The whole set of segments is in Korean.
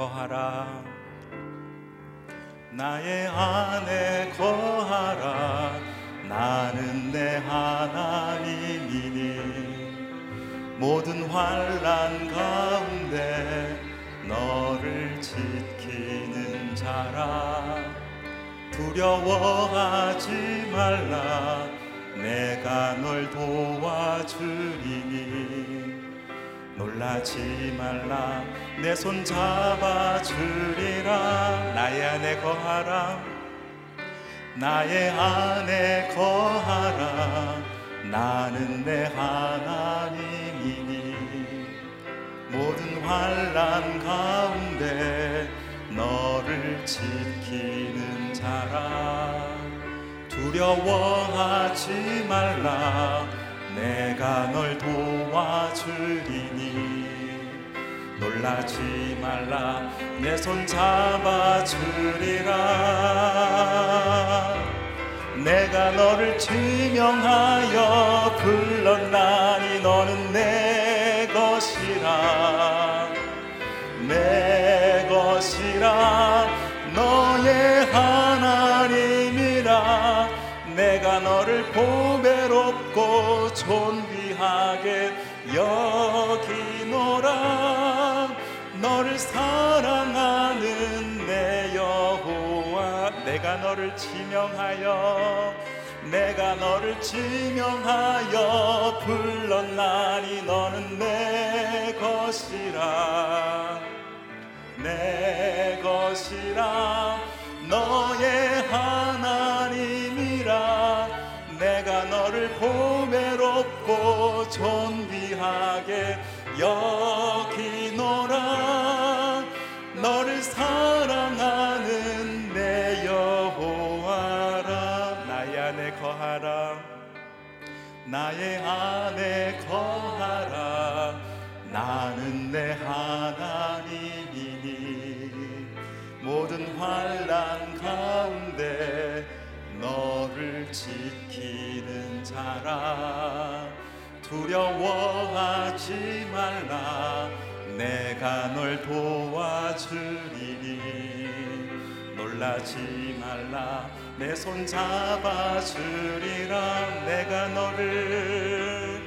거하라. 나의 안에 거하라. 나는 내 하나님이니. 모든 환란 가운데 너를 지키는 자라. 두려워하지 말라. 내가 널 도와주리니 놀라지 말라. 내 손 잡아주리라. 나의 안에 거하라. 나의 안에 거하라. 나는 내 하나님이니. 모든 환란 가운데 너를 지키는 자라. 두려워하지 말라 내가 널 도와주리니. 놀라지 말라. 내 손 잡아주리라. 내가 너를 지명하여 불렀나니 너는 내 것이라. 내 것이라. 너의 하나님이라. 내가 너를 보배롭고 존귀하게 여기노라. 너를 사랑하는 내 여호와 내가 너를 지명하여 내가 너를 지명하여 불렀나니 너는 내 것이라. 내 것이라. 너의 내가 보배롭고 존귀하게 여기노라. 너를 사랑하는 내 여호와라. 나의 안에 거하라. 나의 안에 거하라. 나는 내 하나님이니. 모든 환란 가운데 너를 지키는 자라 두려워하지 말라. 내가 널 도와주리니. 놀라지 말라. 내 손 잡아주리라. 내가 너를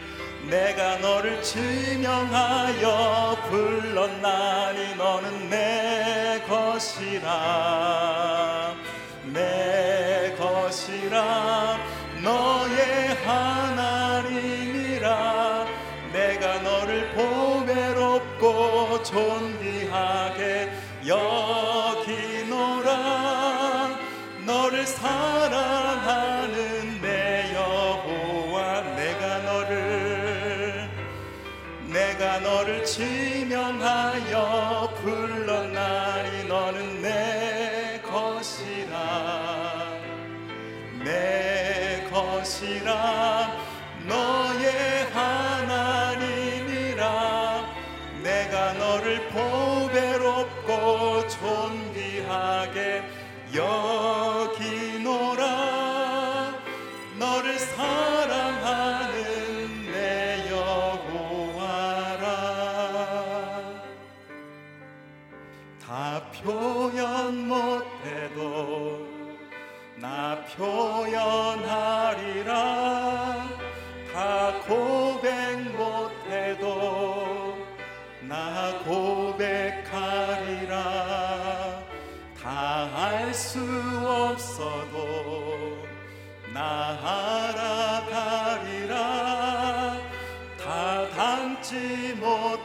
내가 너를 지명하여 불렀나니 너는 내 것이라. 내 것이라 너의 하나님이라 내가 너를 보배롭고 존귀하게 여기노라. 너를 사랑하는 내 여호와 내가 너를 내가 너를 지명하여 불렀 것이라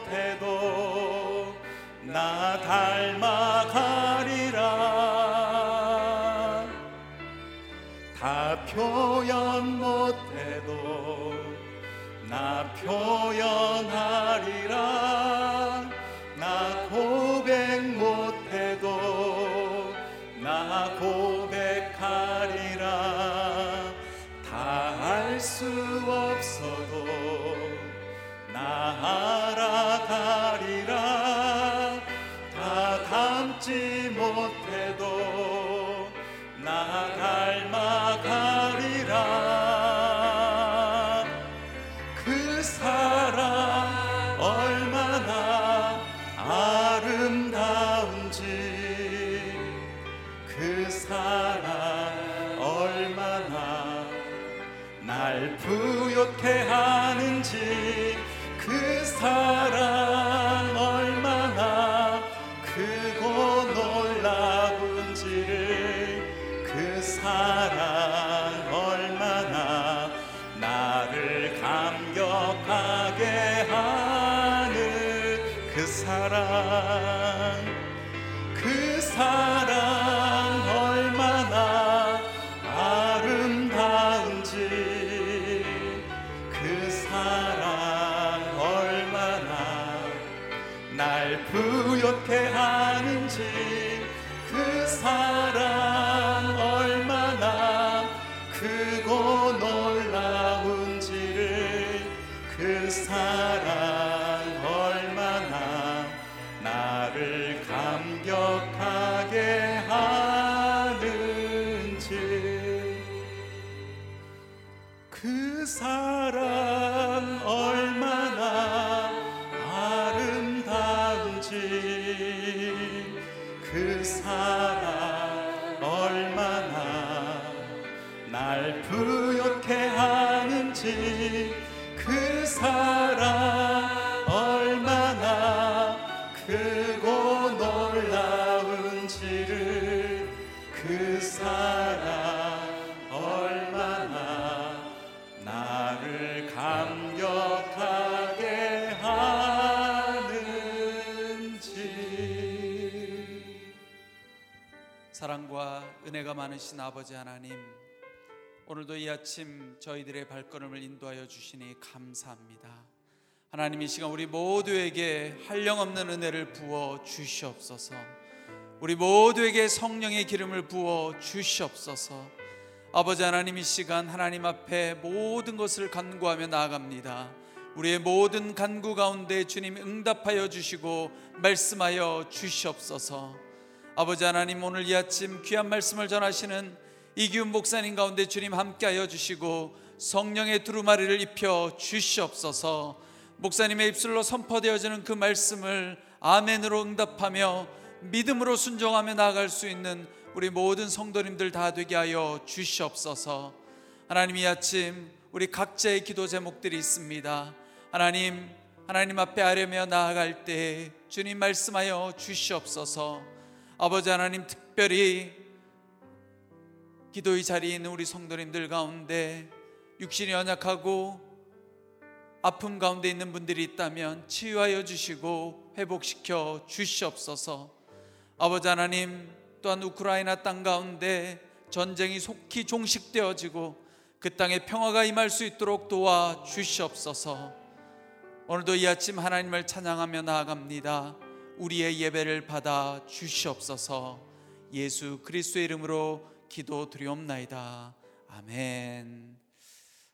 못해도 나 닮아가리라. 다 표현 못해도 나 표현하리라 알아가리라. 다 닮지 못 감격하게 그 사랑 얼마나 나를 감격하게 하는지 사랑과 은혜가 많으신 아버지 하나님, 오늘도 이 아침 저희들의 발걸음을 인도하여 주시니 감사합니다. 하나님 이 시간 우리 모두에게 한량없는 은혜를 부어 주시옵소서. 우리 모두에게 성령의 기름을 부어 주시옵소서. 아버지 하나님 이 시간 하나님 앞에 모든 것을 간구하며 나아갑니다. 우리의 모든 간구 가운데 주님 응답하여 주시고 말씀하여 주시옵소서. 아버지 하나님 오늘 이 아침 귀한 말씀을 전하시는 이기훈 목사님 가운데 주님 함께하여 주시고 성령의 두루마리를 입혀 주시옵소서. 목사님의 입술로 선포되어지는 그 말씀을 아멘으로 응답하며 믿음으로 순종하며 나아갈 수 있는 우리 모든 성도님들 다 되게 하여 주시옵소서. 하나님 이 아침 우리 각자의 기도 제목들이 있습니다. 하나님 하나님 앞에 아뢰며 나아갈 때 주님 말씀하여 주시옵소서. 아버지 하나님 특별히 기도의 자리에 있는 우리 성도님들 가운데 육신이 연약하고 아픔 가운데 있는 분들이 있다면 치유하여 주시고 회복시켜 주시옵소서. 아버지 하나님 또한 우크라이나 땅 가운데 전쟁이 속히 종식되어지고 그 땅에 평화가 임할 수 있도록 도와 주시옵소서. 오늘도 이 아침 하나님을 찬양하며 나아갑니다. 우리의 예배를 받아 주시옵소서. 예수 그리스도의 이름으로 기도드리옵나이다. 아멘.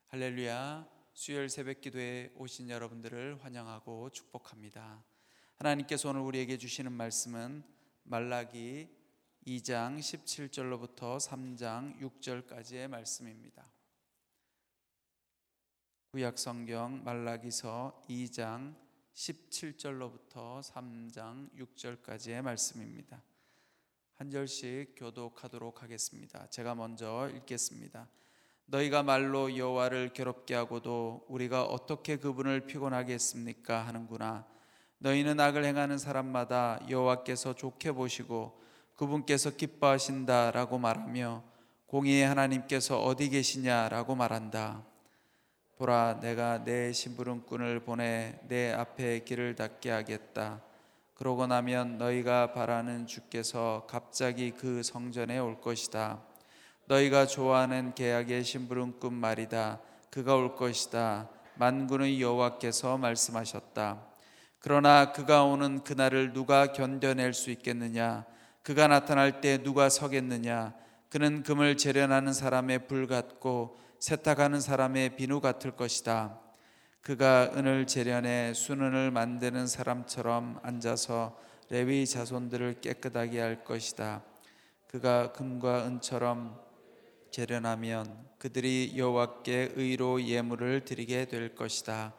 할렐루야. 수요일 새벽 기도에 오신 여러분들을 환영하고 축복합니다. 하나님께서 오늘 우리에게 주시는 말씀은 말라기 2장 17절로부터 3장 6절까지의 말씀입니다. 구약 성경 말라기서 2장 17절로부터 3장 6절까지의 말씀입니다. 한 절씩 교독하도록 하겠습니다. 제가 먼저 읽겠습니다. 너희가 말로 여호와를 괴롭게 하고도 우리가 어떻게 그분을 피곤하게 했습니까 하는구나. 너희는 악을 행하는 사람마다 여호와께서 좋게 보시고 그분께서 기뻐하신다라고 말하며 공의의 하나님께서 어디 계시냐라고 말한다. 보라 내가 내 심부름꾼을 보내 내 앞에 길을 닫게 하겠다. 그러고 나면 너희가 바라는 주께서 갑자기 그 성전에 올 것이다. 너희가 좋아하는 계약의 심부름꾼 말이다. 그가 올 것이다. 만군의 여호와께서 말씀하셨다. 그러나 그가 오는 그날을 누가 견뎌낼 수 있겠느냐? 그가 나타날 때 누가 서겠느냐? 그는 금을 재련하는 사람의 불 같고 세탁하는 사람의 비누 같을 것이다. 그가 은을 재련해 순은을 만드는 사람처럼 앉아서 레위 자손들을 깨끗하게 할 것이다. 그가 금과 은처럼 재련하면 그들이 여호와께 의로 예물을 드리게 될 것이다.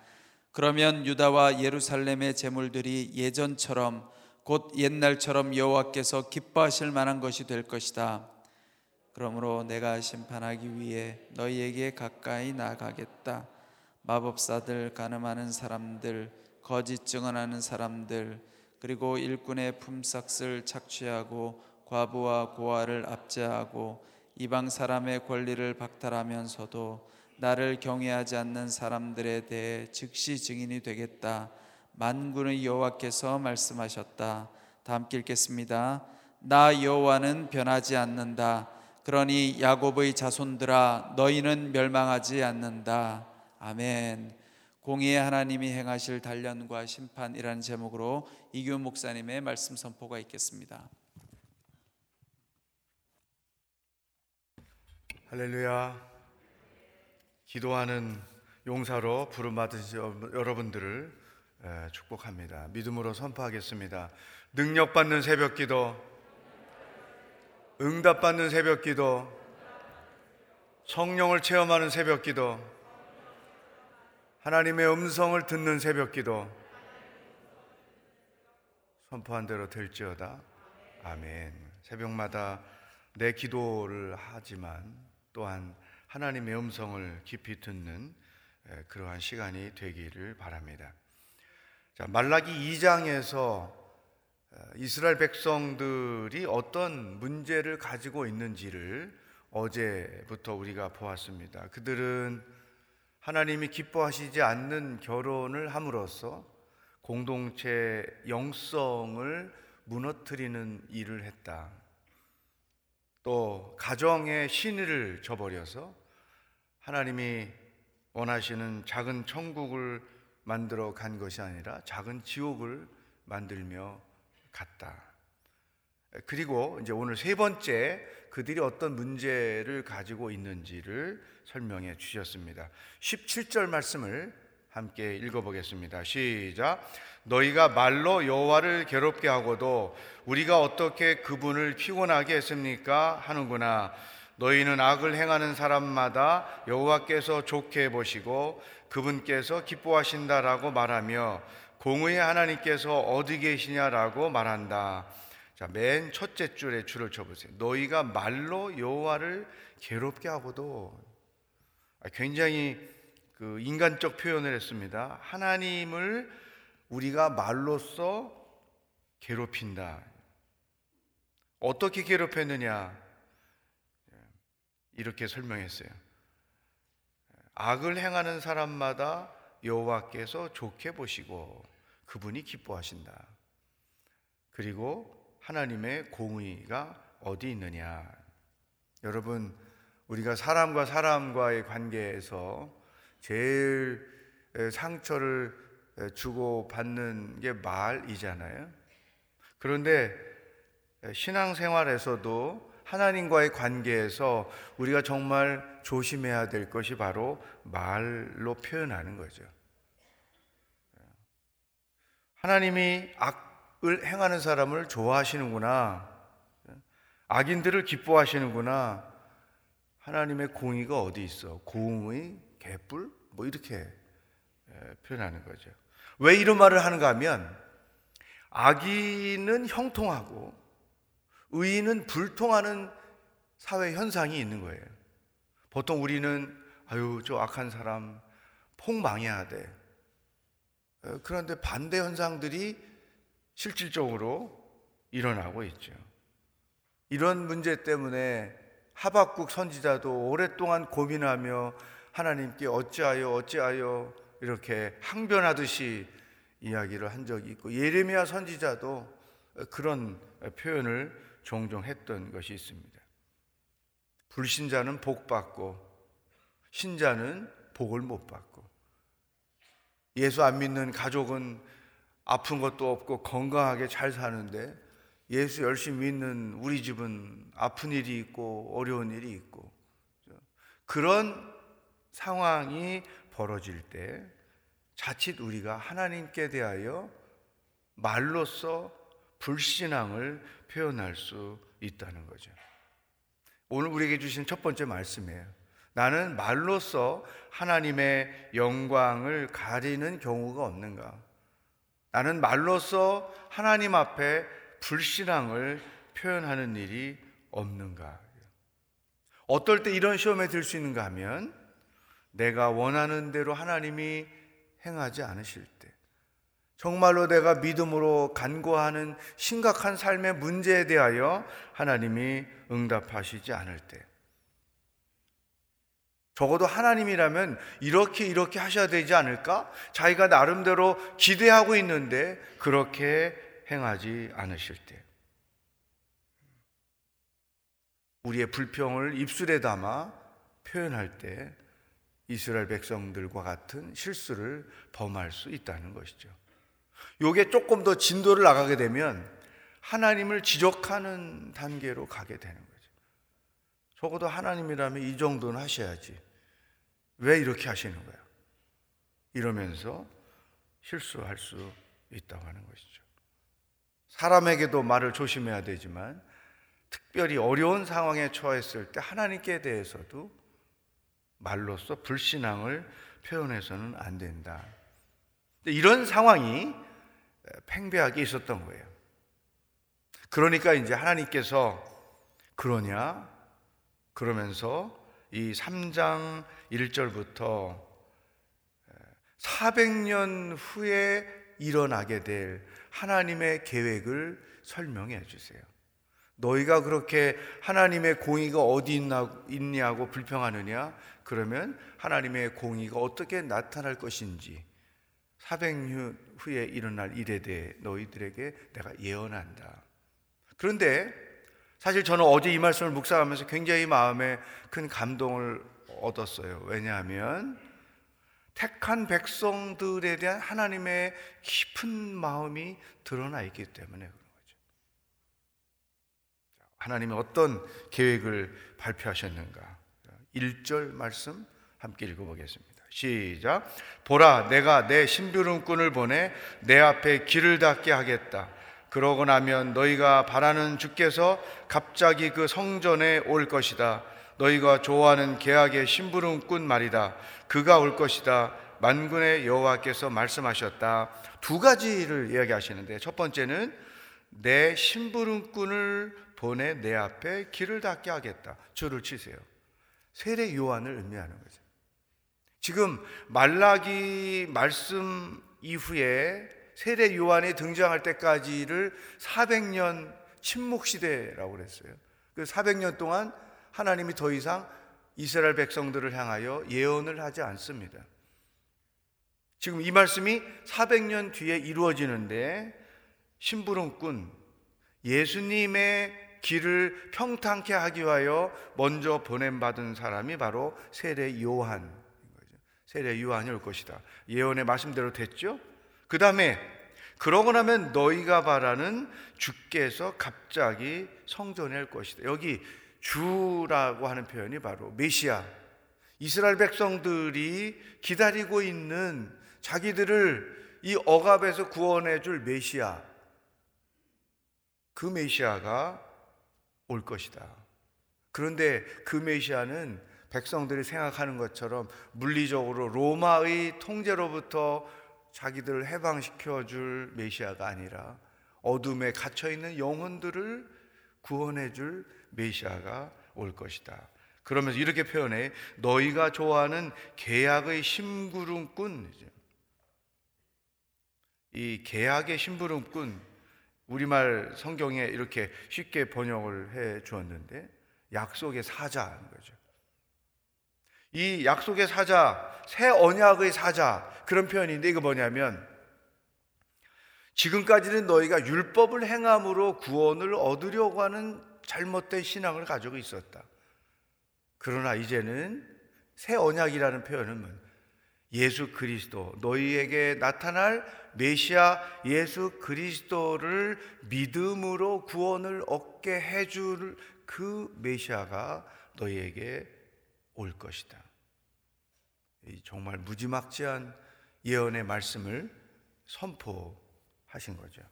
그러면 유다와 예루살렘의 제물들이 예전처럼 곧 옛날처럼 여호와께서 기뻐하실 만한 것이 될 것이다. 그러므로 내가 심판하기 위해 너희에게 가까이 나가겠다. 마법사들, 가늠하는 사람들, 거짓 증언하는 사람들, 그리고 일꾼의 품삯을 착취하고 과부와 고아를 압제하고 이방 사람의 권리를 박탈하면서도 나를 경외하지 않는 사람들에 대해 즉시 증인이 되겠다. 만군의 여호와께서 말씀하셨다. 다 함께 읽겠습니다. 나 여호와는 변하지 않는다. 그러니 야곱의 자손들아 너희는 멸망하지 않는다. 아멘. 공의의 하나님이 행하실 단련과 심판이라는 제목으로 이규 목사님의 말씀 선포가 있겠습니다. 할렐루야. 기도하는 용사로 부름받으신 여러분들을 축복합니다. 믿음으로 선포하겠습니다. 능력받는 새벽 기도, 응답받는 새벽 기도, 성령을 체험하는 새벽 기도, 하나님의 음성을 듣는 새벽 기도, 선포한 대로 될지어다. 아멘. 새벽마다 내 기도를 하지만 또한 하나님의 음성을 깊이 듣는 그러한 시간이 되기를 바랍니다. 자, 말라기 2장에서 이스라엘 백성들이 어떤 문제를 가지고 있는지를 어제부터 우리가 보았습니다. 그들은 하나님이 기뻐하시지 않는 결혼을 함으로써 공동체 영성을 무너뜨리는 일을 했다. 또 가정의 신의를 저버려서 하나님이 원하시는 작은 천국을 만들어 간 것이 아니라 작은 지옥을 만들며 갔다. 그리고 이제 오늘 세 번째 그들이 어떤 문제를 가지고 있는지를 설명해 주셨습니다. 17절 말씀을 함께 읽어보겠습니다. 시작. 너희가 말로 여호와를 괴롭게 하고도 우리가 어떻게 그분을 피곤하게 했습니까? 하는구나. 너희는 악을 행하는 사람마다 여호와께서 좋게 보시고 그분께서 기뻐하신다라고 말하며 공의의 하나님께서 어디 계시냐라고 말한다. 자, 맨 첫째 줄에 줄을 쳐 보세요. 너희가 말로 여호와를 괴롭게 하고도 아, 굉장히 그 인간적 표현을 했습니다. 하나님을 우리가 말로써 괴롭힌다. 어떻게 괴롭혔느냐? 이렇게 설명했어요. 악을 행하는 사람마다 여호와께서 좋게 보시고 그분이 기뻐하신다. 그리고 하나님의 공의가 어디 있느냐? 여러분, 우리가 사람과 사람과의 관계에서 제일 상처를 주고 받는 게 말이잖아요. 그런데 신앙생활에서도 하나님과의 관계에서 우리가 정말 조심해야 될 것이 바로 말로 표현하는 거죠. 하나님이 악을 행하는 사람을 좋아하시는구나. 악인들을 기뻐하시는구나. 하나님의 공의가 어디 있어? 공의, 개뿔? 뭐 이렇게 표현하는 거죠. 왜 이런 말을 하는가 하면 악인은 형통하고 의인은 불통하는 사회 현상이 있는 거예요. 보통 우리는 아유 저 악한 사람 폭망해야 돼. 어, 그런데 반대 현상들이 실질적으로 일어나고 있죠. 이런 문제 때문에 하박국 선지자도 오랫동안 고민하며 하나님께 어찌하여 어찌하여 이렇게 항변하듯이 이야기를 한 적이 있고 예레미야 선지자도 그런 표현을 종종 했던 것이 있습니다. 불신자는 복 받고 신자는 복을 못 받고 예수 안 믿는 가족은 아픈 것도 없고 건강하게 잘 사는데 예수 열심히 믿는 우리 집은 아픈 일이 있고 어려운 일이 있고 그런 상황이 벌어질 때 자칫 우리가 하나님께 대하여 말로써 불신앙을 표현할 수 있다는 거죠. 오늘 우리에게 주신 첫 번째 말씀이에요. 나는 말로써 하나님의 영광을 가리는 경우가 없는가? 나는 말로써 하나님 앞에 불신앙을 표현하는 일이 없는가? 어떨 때 이런 시험에 들 수 있는가 하면 내가 원하는 대로 하나님이 행하지 않으실 때, 정말로 내가 믿음으로 간구하는 심각한 삶의 문제에 대하여 하나님이 응답하시지 않을 때, 적어도 하나님이라면 이렇게 이렇게 하셔야 되지 않을까? 자기가 나름대로 기대하고 있는데 그렇게 행하지 않으실 때. 우리의 불평을 입술에 담아 표현할 때 이스라엘 백성들과 같은 실수를 범할 수 있다는 것이죠. 요게 조금 더 진도를 나가게 되면 하나님을 지적하는 단계로 가게 되는 거죠. 적어도 하나님이라면 이 정도는 하셔야지. 왜 이렇게 하시는 거야? 이러면서 실수할 수 있다고 하는 것이죠. 사람에게도 말을 조심해야 되지만 특별히 어려운 상황에 처했을 때 하나님께 대해서도 말로써 불신앙을 표현해서는 안 된다. 이런 상황이 팽배하게 있었던 거예요. 그러니까 이제 하나님께서 그러냐? 그러면서 이 3장 1절부터 400년 후에 일어나게 될 하나님의 계획을 설명해 주세요. 너희가 그렇게 하나님의 공의가 어디 있나, 있냐고 불평하느냐? 그러면 하나님의 공의가 어떻게 나타날 것인지 400년 후에 일어날 일에 대해 너희들에게 내가 예언한다. 그런데 사실 저는 어제 이 말씀을 묵상하면서 굉장히 마음에 큰 감동을 얻었어요. 왜냐하면 택한 백성들에 대한 하나님의 깊은 마음이 드러나 있기 때문에 그런 거죠. 하나님이 어떤 계획을 발표하셨는가? 1절 말씀 함께 읽어보겠습니다. 시작. 보라, 내가 내 신비름꾼을 보내 내 앞에 길을 닫게 하겠다. 그러고 나면 너희가 바라는 주께서 갑자기 그 성전에 올 것이다. 너희가 좋아하는 계약의 심부름꾼 말이다. 그가 올 것이다. 만군의 여호와께서 말씀하셨다. 두 가지를 이야기하시는데 첫 번째는 내 심부름꾼을 보내 내 앞에 길을 닫게 하겠다. 줄을 치세요. 세례 요한을 의미하는 거죠. 지금 말라기 말씀 이후에 세례 요한이 등장할 때까지를 400년 침묵 시대라고 그랬어요. 그 400년 동안 하나님이 더 이상 이스라엘 백성들을 향하여 예언을 하지 않습니다. 지금 이 말씀이 400년 뒤에 이루어지는데 심부름꾼 예수님의 길을 평탄케 하기 위하여 먼저 보냄 받은 사람이 바로 세례 거죠. 세례 요한이 올 것이다. 예언의 말씀대로 됐죠? 그 다음에 그러고 나면 너희가 바라는 주께서 갑자기 성전에 할 것이다. 여기 주라고 하는 표현이 바로 메시아. 이스라엘 백성들이 기다리고 있는 자기들을 이 억압에서 구원해 줄 메시아. 그 메시아가 올 것이다. 그런데 그 메시아는 백성들이 생각하는 것처럼 물리적으로 로마의 통제로부터 자기들을 해방시켜 줄 메시아가 아니라 어둠에 갇혀 있는 영혼들을 구원해 줄 메시아가 올 것이다. 그러면서 이렇게 표현해 너희가 좋아하는 계약의 심부름꾼 이 계약의 심부름꾼 우리말 성경에 이렇게 쉽게 번역을 해 주었는데 약속의 사자인 거죠. 이 약속의 사자, 새 언약의 사자 그런 표현인데 이거 뭐냐면 지금까지는 너희가 율법을 행함으로 구원을 얻으려고 하는 잘못된 신앙을 가지고 있었다. 그러나 이제는 새 언약이라는 표현은 예수 그리스도, 너희에게 나타날 메시아 예수 그리스도를 믿음으로 구원을 얻게 해줄 그 메시아가 너희에게 올 것이다. 정말 무지막지한 예언의 말씀을 선포하신 거죠.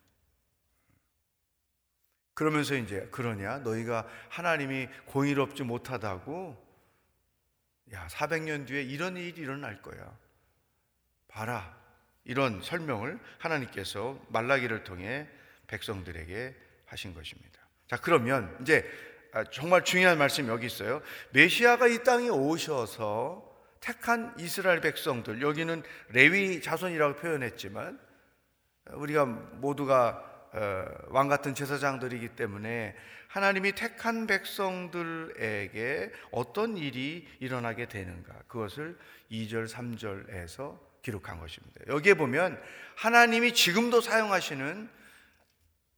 그러면서 이제 그러냐? 너희가 하나님이 공의롭지 못하다고 야, 400년 뒤에 이런 일이 일어날 거야. 봐라. 이런 설명을 하나님께서 말라기를 통해 백성들에게 하신 것입니다. 자, 그러면 이제 아, 정말 중요한 말씀이 여기 있어요. 메시아가 이 땅에 오셔서 택한 이스라엘 백성들 여기는 레위 자손이라고 표현했지만 우리가 모두가 어, 왕 같은 제사장들이기 때문에 하나님이 택한 백성들에게 어떤 일이 일어나게 되는가 그것을 2절 3절에서 기록한 것입니다. 여기에 보면 하나님이 지금도 사용하시는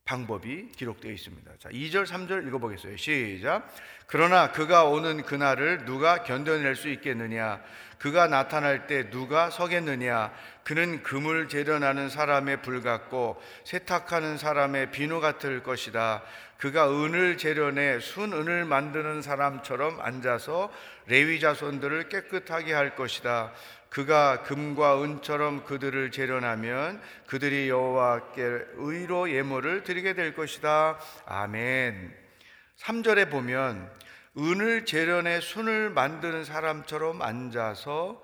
방법이 기록되어 있습니다. 자, 2절, 3절 읽어보겠어요. 시작. 그러나 그가 오는 그날을 누가 견뎌낼 수 있겠느냐? 그가 나타날 때 누가 서겠느냐? 그는 금을 재련하는 사람의 불 같고 세탁하는 사람의 비누 같을 것이다. 그가 은을 재련해 순은을 만드는 사람처럼 앉아서 레위 자손들을 깨끗하게 할 것이다. 그가 금과 은처럼 그들을 재련하면 그들이 여호와께 의로 예물을 드리게 될 것이다. 아멘. 3절에 보면 은을 재련해 순을 만드는 사람처럼 앉아서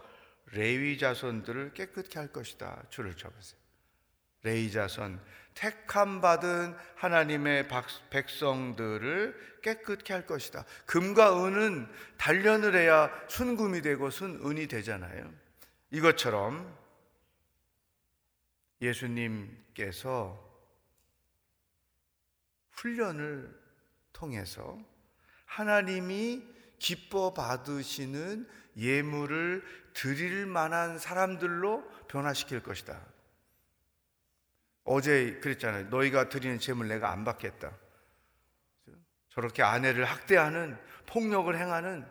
레위 자손들을 깨끗게 할 것이다. 줄을 쳐보세요. 레위 자손 택함 받은 하나님의 백성들을 깨끗게 할 것이다. 금과 은은 단련을 해야 순금이 되고 순은이 되잖아요. 이것처럼 예수님께서 훈련을 통해서 하나님이 기뻐 받으시는 예물을 드릴 만한 사람들로 변화시킬 것이다. 어제 그랬잖아요. 너희가 드리는 재물 내가 안 받겠다. 저렇게 아내를 학대하는 폭력을 행하는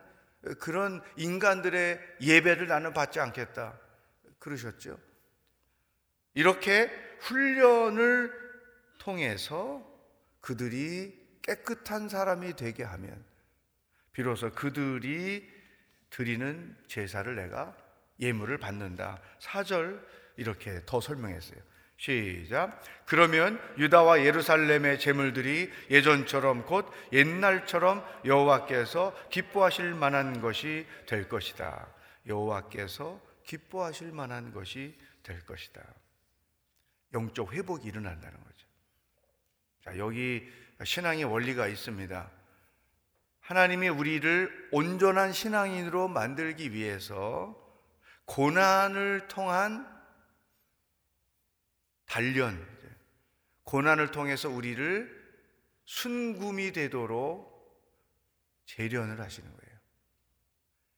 그런 인간들의 예배를 나는 받지 않겠다. 그러셨죠. 이렇게 훈련을 통해서 그들이 깨끗한 사람이 되게 하면 비로소 그들이 드리는 제사를 내가 예물을 받는다. 4절 이렇게 더 설명했어요. 시작. 그러면 유다와 예루살렘의 제물들이 예전처럼 곧 옛날처럼 여호와께서 기뻐하실 만한 것이 될 것이다. 여호와께서 기뻐하실 만한 것이 될 것이다. 영적 회복이 일어난다는 거죠. 자, 여기 신앙의 원리가 있습니다. 하나님이 우리를 온전한 신앙인으로 만들기 위해서 고난을 통한 단련, 고난을 통해서 우리를 순금이 되도록 재련을 하시는 거예요.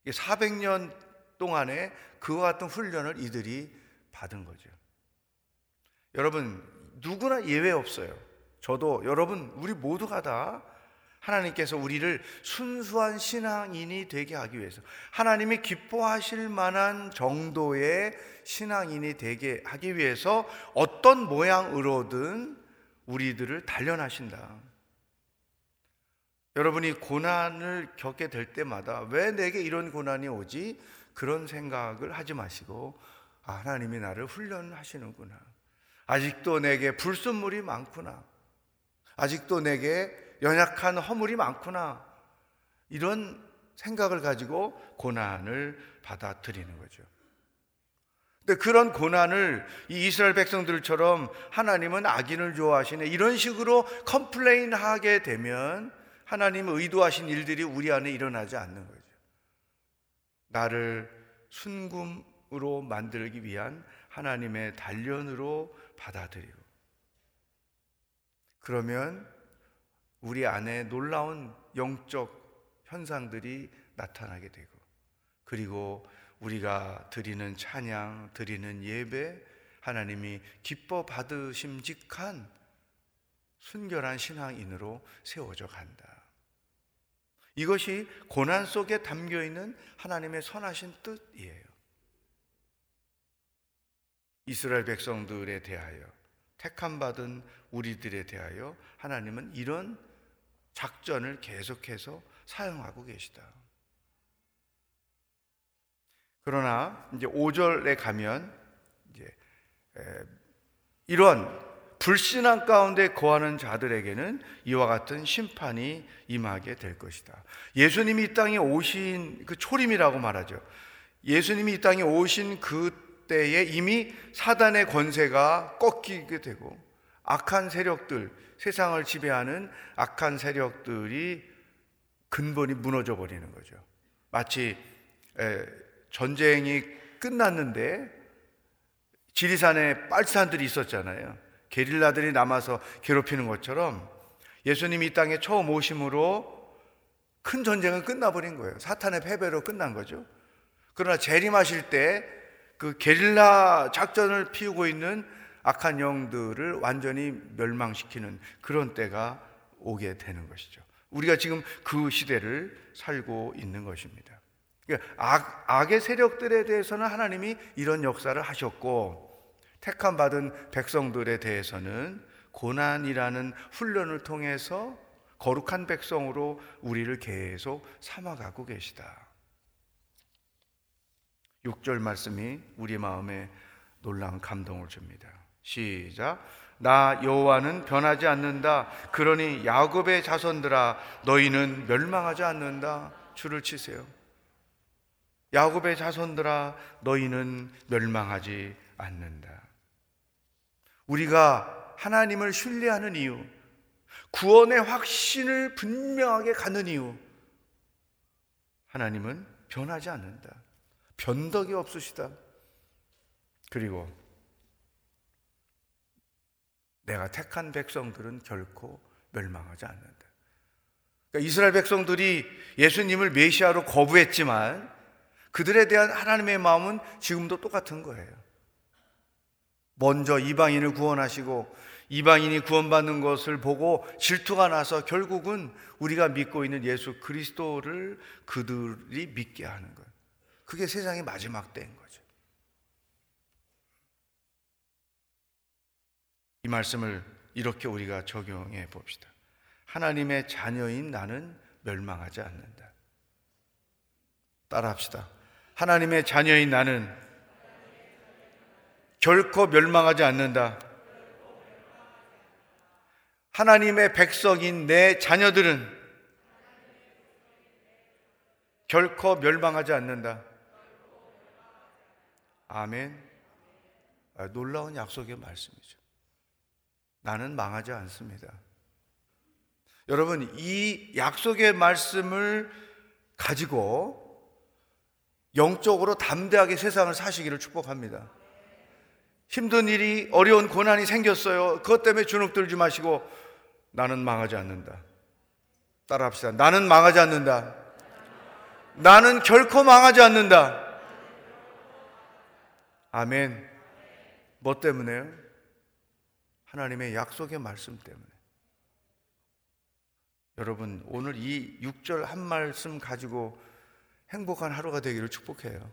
400년 동안에 그와 같은 훈련을 이들이 받은 거죠. 여러분, 누구나 예외 없어요. 저도 여러분, 우리 모두가 다 하나님께서 우리를 순수한 신앙인이 되게 하기 위해서 하나님이 기뻐하실 만한 정도의 신앙인이 되게 하기 위해서 어떤 모양으로든 우리들을 단련하신다. 여러분이 고난을 겪게 될 때마다 왜 내게 이런 고난이 오지? 그런 생각을 하지 마시고 아, 하나님이 나를 훈련하시는구나. 아직도 내게 불순물이 많구나. 아직도 내게 연약한 허물이 많구나. 이런 생각을 가지고 고난을 받아들이는 거죠. 근데 그런 고난을 이 이스라엘 백성들처럼 하나님은 악인을 좋아하시네. 이런 식으로 complain 하게 되면 하나님 의도하신 일들이 우리 안에 일어나지 않는 거죠. 나를 순금으로 만들기 위한 하나님의 단련으로 받아들이고 그러면 우리 안에 놀라운 영적 현상들이 나타나게 되고 그리고 우리가 드리는 찬양, 드리는 예배, 하나님이 기뻐 받으심직한 순결한 신앙인으로 세워져 간다. 이것이 고난 속에 담겨 있는 하나님의 선하신 뜻이에요. 이스라엘 백성들에 대하여 택함 받은 우리들에 대하여 하나님은 이런 작전을 계속해서 사용하고 계시다. 그러나 이제 5절에 가면 이제 이런 불신앙 가운데 거하는 자들에게는 이와 같은 심판이 임하게 될 것이다. 예수님이 이 땅에 오신 그 초림이라고 말하죠. 예수님이 이 땅에 오신 그때에 이미 사단의 권세가 꺾이게 되고 악한 세력들, 세상을 지배하는 악한 세력들이 근본이 무너져 버리는 거죠. 마치 전쟁이 끝났는데 지리산에 빨산들이 있었잖아요. 게릴라들이 남아서 괴롭히는 것처럼 예수님이 이 땅에 처음 오심으로 큰 전쟁은 끝나버린 거예요. 사탄의 패배로 끝난 거죠. 그러나 재림하실 때 그 게릴라 작전을 피우고 있는 악한 영들을 완전히 멸망시키는 그런 때가 오게 되는 것이죠. 우리가 지금 그 시대를 살고 있는 것입니다. 그러니까 악, 악의 세력들에 대해서는 하나님이 이런 역사를 하셨고 택함 받은 백성들에 대해서는 고난이라는 훈련을 통해서 거룩한 백성으로 우리를 계속 삼아가고 계시다. 6절 말씀이 우리 마음에 놀라운 감동을 줍니다. 시작. 나 여호와는 변하지 않는다. 그러니 야곱의 자손들아 너희는 멸망하지 않는다. 줄을 치세요. 야곱의 자손들아 너희는 멸망하지 않는다. 우리가 하나님을 신뢰하는 이유, 구원의 확신을 분명하게 갖는 이유, 하나님은 변하지 않는다. 변덕이 없으시다. 그리고 내가 택한 백성들은 결코 멸망하지 않는다. 그러니까 이스라엘 백성들이 예수님을 메시아로 거부했지만 그들에 대한 하나님의 마음은 지금도 똑같은 거예요. 먼저 이방인을 구원하시고 이방인이 구원받는 것을 보고 질투가 나서 결국은 우리가 믿고 있는 예수 그리스도를 그들이 믿게 하는 거예요. 그게 세상의 마지막 때인 거죠. 이 말씀을 이렇게 우리가 적용해 봅시다. 하나님의 자녀인 나는 멸망하지 않는다. 따라 합시다. 하나님의 자녀인 나는 결코 멸망하지 않는다. 하나님의 백성인 내 자녀들은 결코 멸망하지 않는다. 아멘. 아, 놀라운 약속의 말씀이죠. 나는 망하지 않습니다. 여러분, 이 약속의 말씀을 가지고 영적으로 담대하게 세상을 사시기를 축복합니다. 힘든 일이 어려운 고난이 생겼어요. 그것 때문에 주눅 들지 마시고 나는 망하지 않는다. 따라 합시다. 나는 망하지 않는다. 나는 결코 망하지 않는다. 아멘. 뭐 때문에요? 하나님의 약속의 말씀 때문에. 여러분, 오늘 이 6절 한 말씀 가지고 행복한 하루가 되기를 축복해요.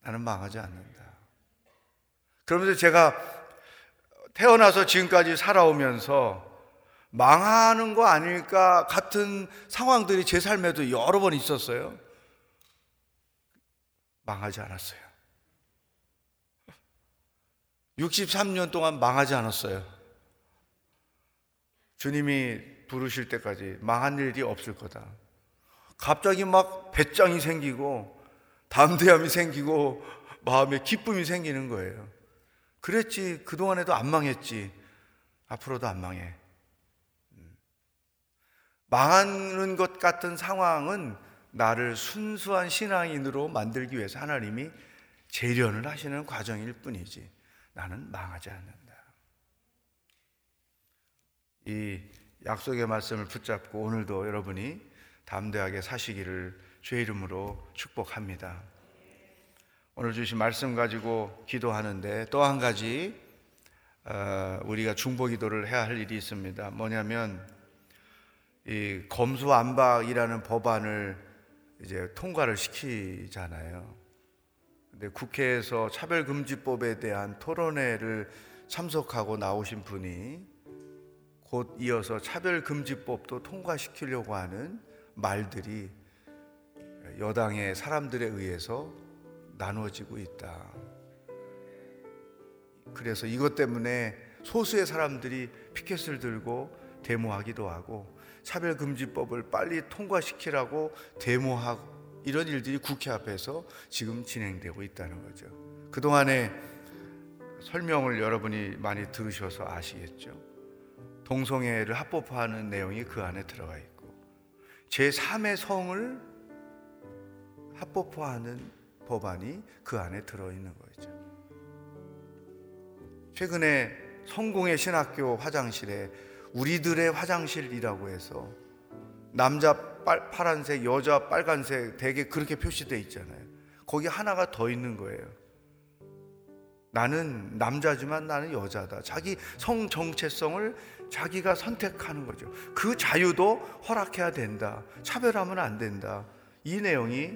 나는 망하지 않는다. 그러면서 제가 태어나서 지금까지 살아오면서 망하는 거 아닐까 같은 상황들이 제 삶에도 여러 번 있었어요. 망하지 않았어요. 63년 동안 망하지 않았어요. 주님이 부르실 때까지 망한 일이 없을 거다. 갑자기 막 배짱이 생기고 담대함이 생기고 마음에 기쁨이 생기는 거예요. 그랬지. 그동안에도 안 망했지. 앞으로도 안 망해. 음. 망하는 것 같은 상황은 나를 순수한 신앙인으로 만들기 위해서 하나님이 재련을 하시는 과정일 뿐이지. 나는 망하지 않는다. 이 약속의 말씀을 붙잡고 오늘도 여러분이 담대하게 사시기를 주의 이름으로 축복합니다. 오늘 주신 말씀 가지고 기도하는데 또 한 가지 어, 우리가 중보 기도를 해야 할 일이 있습니다. 뭐냐면 이 검수안박이라는 법안을 이제 통과를 시키잖아요. 근데 국회에서 차별금지법에 대한 토론회를 참석하고 나오신 분이 곧 이어서 차별금지법도 통과시키려고 하는 말들이 여당의 사람들에 의해서 나누어지고 있다. 그래서 이것 때문에 소수의 사람들이 피켓을 들고 데모하기도 하고 차별금지법을 빨리 통과시키라고 데모하고 이런 일들이 국회 앞에서 지금 진행되고 있다는 거죠. 그동안에 설명을 여러분이 많이 들으셔서 아시겠죠. 동성애를 합법화하는 내용이 그 안에 들어가 있고 제3의 성을 합법화하는 법안이 그 안에 들어 있는 거죠. 최근에 성공의 신학교 화장실에 우리들의 화장실이라고 해서 남자 빨, 파란색, 여자 빨간색 되게 그렇게 표시되어 있잖아요. 거기 하나가 더 있는 거예요. 나는 남자지만 나는 여자다. 자기 성 정체성을 자기가 선택하는 거죠. 그 자유도 허락해야 된다. 차별하면 안 된다. 이 내용이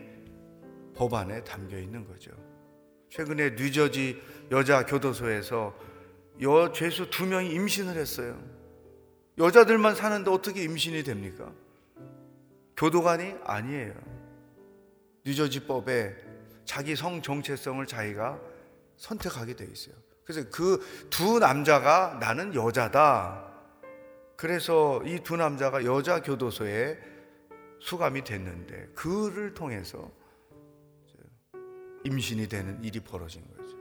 법안에 담겨 있는 거죠. 최근에 뉴저지 여자 교도소에서 여 죄수 두 명이 임신을 했어요. 여자들만 사는데 어떻게 임신이 됩니까? 교도관이 아니에요. 뉴저지법에 자기 성 정체성을 자기가 선택하게 돼 있어요. 그래서 그 두 남자가 나는 여자다. 그래서 이 두 남자가 여자 교도소에 수감이 됐는데 그를 통해서 임신이 되는 일이 벌어진 거죠.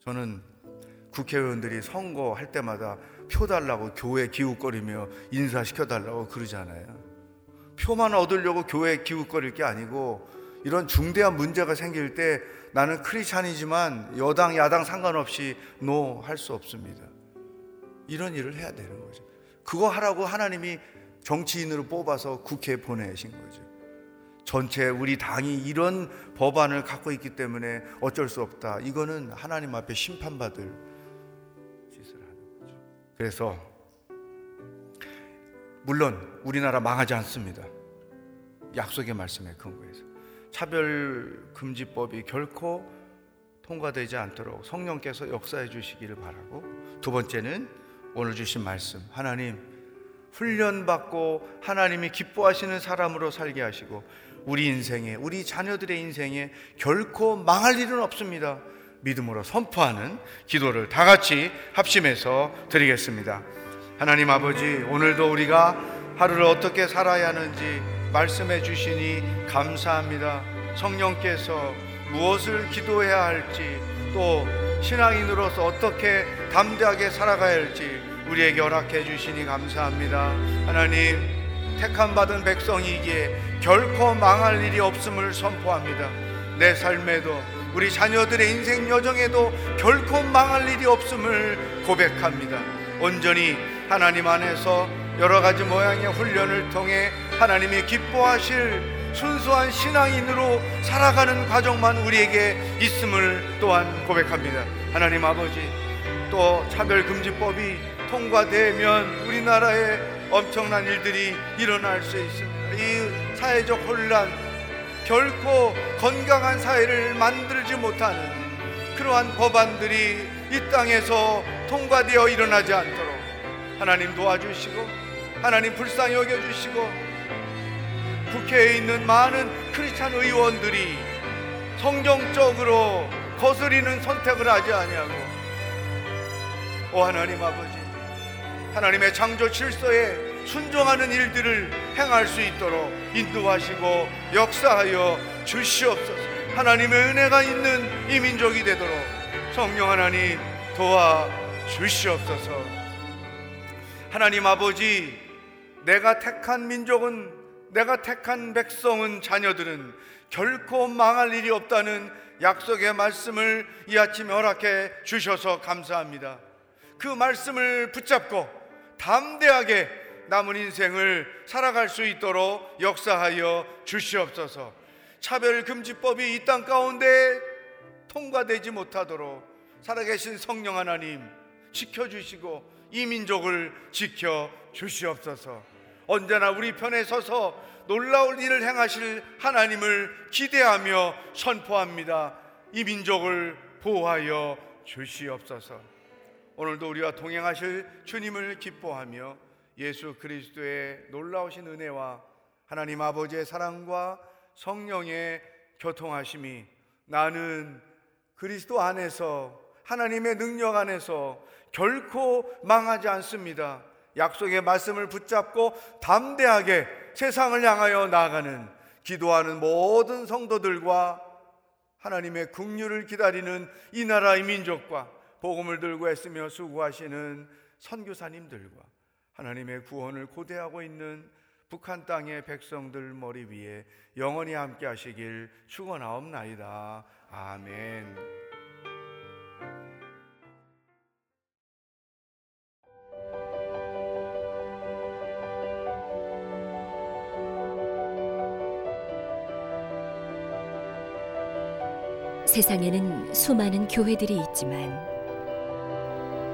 저는 국회의원들이 선거할 때마다 표 달라고 교회 기웃거리며 인사시켜 달라고 그러잖아요. 표만 얻으려고 교회 기웃거릴 게 아니고 이런 중대한 문제가 생길 때 나는 크리스찬이지만 여당 야당 상관없이 노 할 수 없습니다. 이런 일을 해야 되는 거죠. 그거 하라고 하나님이 정치인으로 뽑아서 국회에 보내신 거죠. 전체 우리 당이 이런 법안을 갖고 있기 때문에 어쩔 수 없다. 이거는 하나님 앞에 심판받을. 그래서 물론 우리나라 망하지 않습니다. 약속의 말씀에 근거해서 차별 금지법이 결코 통과되지 않도록 성령께서 역사해 주시기를 바라고 두 번째는 오늘 주신 말씀 하나님 훈련받고 하나님이 기뻐하시는 사람으로 살게 하시고 우리 인생에 우리 자녀들의 인생에 결코 망할 일은 없습니다. 믿음으로 선포하는 기도를 다 같이 합심해서 드리겠습니다. 하나님 아버지 오늘도 우리가 하루를 어떻게 살아야 하는지 말씀해 주시니 감사합니다. 성령께서 무엇을 기도해야 할지 또 신앙인으로서 어떻게 담대하게 살아가야 할지 우리에게 허락해 주시니 감사합니다. 하나님 택함 받은 백성이기에 결코 망할 일이 없음을 선포합니다. 내 삶에도 우리 자녀들의 인생 여정에도 결코 망할 일이 없음을 고백합니다. 온전히 하나님 안에서 여러 가지 모양의 훈련을 통해 하나님이 기뻐하실 순수한 신앙인으로 살아가는 과정만 우리에게 있음을 또한 고백합니다. 하나님 아버지, 또 차별금지법이 통과되면 우리나라에 엄청난 일들이 일어날 수 있습니다. 이 사회적 혼란, 결코 건강한 사회를 만들지 못하는 그러한 법안들이 이 땅에서 통과되어 일어나지 않도록 하나님 도와주시고 하나님 불쌍히 여겨주시고 국회에 있는 많은 크리스찬 의원들이 성경적으로 거스리는 선택을 하지 아니하고 오 하나님 아버지 하나님의 창조 질서에 순종하는 일들을 행할 수 있도록 인도하시고 역사하여 주시옵소서. 하나님의 은혜가 있는 이 민족이 되도록 성령 하나님 도와 주시옵소서. 하나님 아버지, 내가 택한 민족은 내가 택한 백성은 자녀들은 결코 망할 일이 없다는 약속의 말씀을 이 아침에 허락해 주셔서 감사합니다. 그 말씀을 붙잡고 담대하게 남은 인생을 살아갈 수 있도록 역사하여 주시옵소서. 차별금지법이 이 땅 가운데 통과되지 못하도록 살아계신 성령 하나님 지켜주시고 이 민족을 지켜 주시옵소서. 언제나 우리 편에 서서 놀라울 일을 행하실 하나님을 기대하며 선포합니다. 이 민족을 보호하여 주시옵소서. 오늘도 우리와 동행하실 주님을 기뻐하며 예수 그리스도의 놀라우신 은혜와 하나님 아버지의 사랑과 성령의 교통하심이 나는 그리스도 안에서 하나님의 능력 안에서 결코 망하지 않습니다. 약속의 말씀을 붙잡고 담대하게 세상을 향하여 나아가는 기도하는 모든 성도들과 하나님의 국류를 기다리는 이 나라의 민족과 복음을 들고 애쓰며 수고하시는 선교사님들과 하나님의 구원을 고대하고 있는 북한 땅의 백성들 머리 위에 영원히 함께 하시길 축원하옵나이다. 아멘. 세상에는 수많은 교회들이 있지만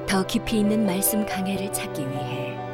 더 깊이 있는 말씀 강해를 찾기 위해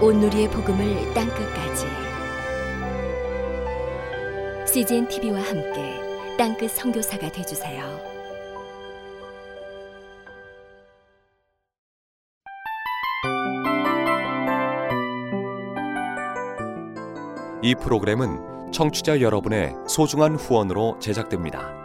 온누리의 복음을 땅끝까지 CGN TV와 함께 땅끝 선교사가 되주세요. 이 프로그램은 청취자 여러분의 소중한 후원으로 제작됩니다.